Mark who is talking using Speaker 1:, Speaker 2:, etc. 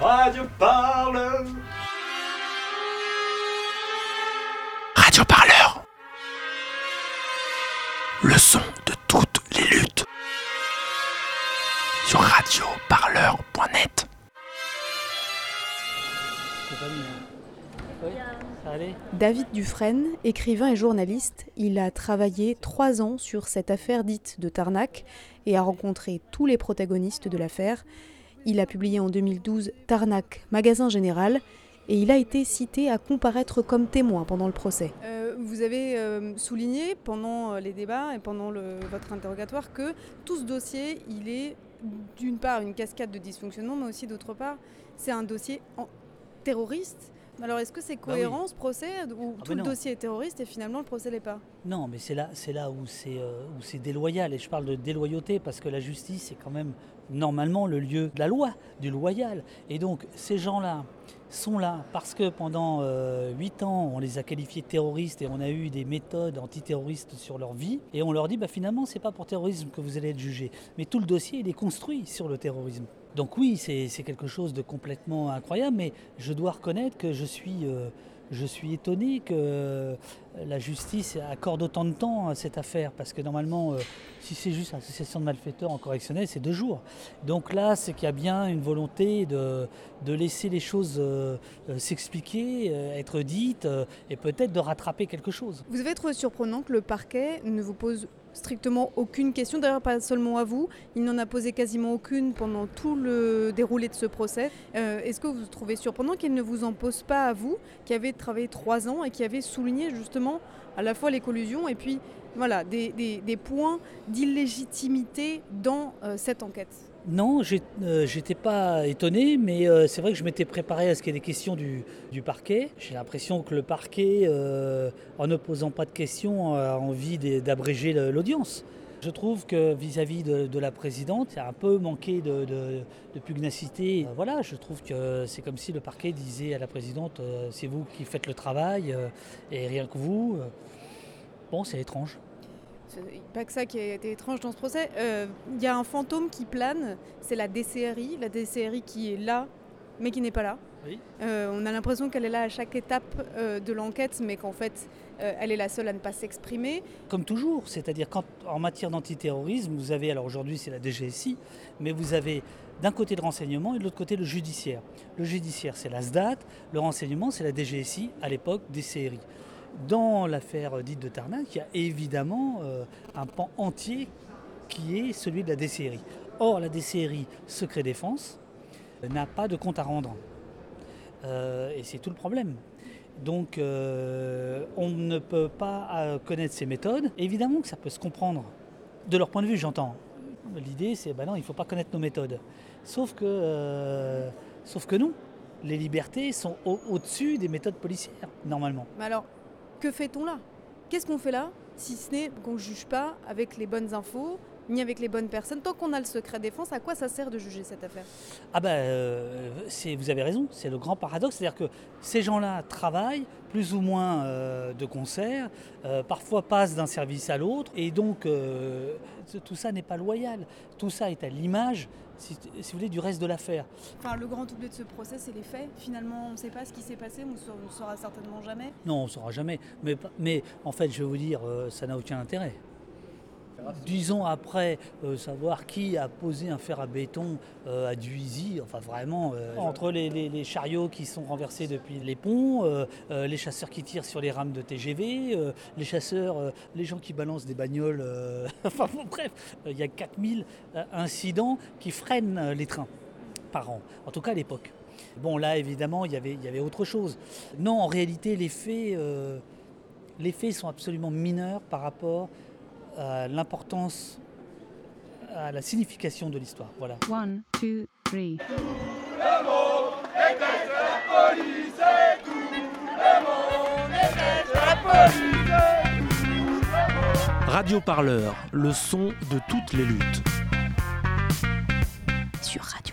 Speaker 1: Radio Parleur.
Speaker 2: Radio Parleur. Le son de toutes les luttes. Sur radioparleur.net.
Speaker 3: David Dufresne, écrivain et journaliste, il a travaillé trois ans sur cette affaire dite de Tarnac et a rencontré tous les protagonistes de l'affaire. Il a publié en 2012 Tarnac, magasin général, et il a été cité à comparaître comme témoin pendant le procès.
Speaker 4: Euh, vous avez euh, souligné pendant euh, les débats et pendant votre interrogatoire que tout ce dossier, il est d'une part une cascade de dysfonctionnement, mais aussi d'autre part, c'est un dossier terroriste. Alors est-ce que c'est
Speaker 5: Bah oui.
Speaker 4: cohérent ce procès où
Speaker 5: Ah
Speaker 4: tout
Speaker 5: mais
Speaker 4: le dossier est terroriste et finalement le procès l'est pas
Speaker 5: Non, mais c'est là, c'est là où c'est euh, où c'est déloyal. Et je parle de déloyauté parce que la justice est quand même normalement le lieu de la loi, du loyal. Et donc ces gens-là sont là parce que pendant euh, huit ans, on les a qualifiés terroristes et on a eu des méthodes antiterroristes sur leur vie. Et on leur dit, bah, finalement, c'est pas pour terrorisme que vous allez être jugé. Mais tout le dossier, il est construit sur le terrorisme. Donc oui, c'est c'est quelque chose de complètement incroyable, mais je dois reconnaître que je suis, euh, je suis étonné que euh, la justice accorde autant de temps à cette affaire, parce que normalement, euh, si c'est juste association de malfaiteurs en correctionnel, c'est deux jours. Donc là, c'est qu'il y a bien une volonté de, de laisser les choses euh, s'expliquer, être dites, et peut-être de rattraper quelque chose.
Speaker 4: Vous avez trouvé surprenant que le parquet ne vous pose strictement aucune question, d'ailleurs pas seulement à vous, il n'en a posé quasiment aucune pendant tout le déroulé de ce procès. Euh, Est-ce que vous trouvez surprenant qu'il ne vous en pose pas à vous, qui avez travaillé trois ans et qui avez souligné justement à la fois les collusions et puis voilà, des, points d'illégitimité dans euh, cette enquête
Speaker 5: Non, euh, j'étais pas étonné, mais euh, c'est vrai que je m'étais préparé à ce qu'il y ait des questions du, parquet. J'ai l'impression que le parquet, euh, en ne posant pas de questions, a envie d'abréger l'audience. Je trouve que vis-à-vis de, la présidente, il y a un peu manqué de, pugnacité. Voilà, je trouve que c'est comme si le parquet disait à la présidente c'est vous qui faites le travail et rien que vous. Bon, c'est étrange.
Speaker 4: Pas que ça qui a été étrange dans ce procès. Euh, Il y a un fantôme qui plane, c'est la DCRI, la DCRI qui est là, mais qui n'est pas là.
Speaker 5: Oui.
Speaker 4: Euh, on a l'impression qu'elle est là à chaque étape euh, de l'enquête, mais qu'en fait, euh, elle est la seule à ne pas s'exprimer.
Speaker 5: Comme toujours, c'est-à-dire qu'en matière d'antiterrorisme, vous avez, alors aujourd'hui c'est la DGSI, mais vous avez d'un côté le renseignement et de l'autre côté le judiciaire. Le judiciaire c'est la SDAT, le renseignement c'est la DGSI, à l'époque des CRI. Dans l'affaire dite de Tarnac, il y a évidemment euh, un pan entier qui est celui de la DCRI. Or, la DCRI, secret défense, n'a pas de compte à rendre. Euh, et c'est tout le problème. Donc euh, on ne peut pas connaître ces méthodes. Évidemment que ça peut se comprendre. De leur point de vue, j'entends. L'idée, c'est, ben non, il ne faut pas connaître nos méthodes. Sauf que, sauf que non. Les libertés sont au- au-dessus des méthodes policières, normalement.
Speaker 4: Mais alors, que fait-on là? Qu'est-ce qu'on fait là Si ce n'est qu'on ne juge pas avec les bonnes infos, ni avec les bonnes personnes. Tant qu'on a le secret défense, à quoi ça sert de juger cette affaire?
Speaker 5: Ah ben, euh, c'est- vous avez raison, c'est le grand paradoxe, c'est-à-dire que ces gens-là travaillent plus ou moins euh, de concert, euh, parfois passent d'un service à l'autre, et donc euh, tout ça n'est pas loyal. Tout ça est à l'image, si, si vous voulez, du reste de l'affaire.
Speaker 4: Enfin, le grand oublié de ce procès, c'est les faits. Finalement, on ne sait pas ce qui s'est passé, on ne le saura certainement jamais.
Speaker 5: Non, on ne saura jamais. Mais, mais en fait, je vais vous dire, euh, ça n'a aucun intérêt. Disons après euh, savoir qui a posé un fer à béton euh, à Duisy, enfin vraiment, euh, entre les, chariots qui sont renversés depuis les ponts, les chasseurs qui tirent sur les rames de TGV, les chasseurs, les gens qui balancent des bagnoles, enfin bon, bref, il y a 4000 euh, incidents qui freinent les trains par an, en tout cas à l'époque. Bon là évidemment il y avait, autre chose. Non en réalité les faits, les faits sont absolument mineurs par rapport euh, l'importance, euh, à la signification de l'histoire. Voilà.
Speaker 6: One, two, three.
Speaker 2: Radio Parleur, le son de toutes les luttes. Sur Radio.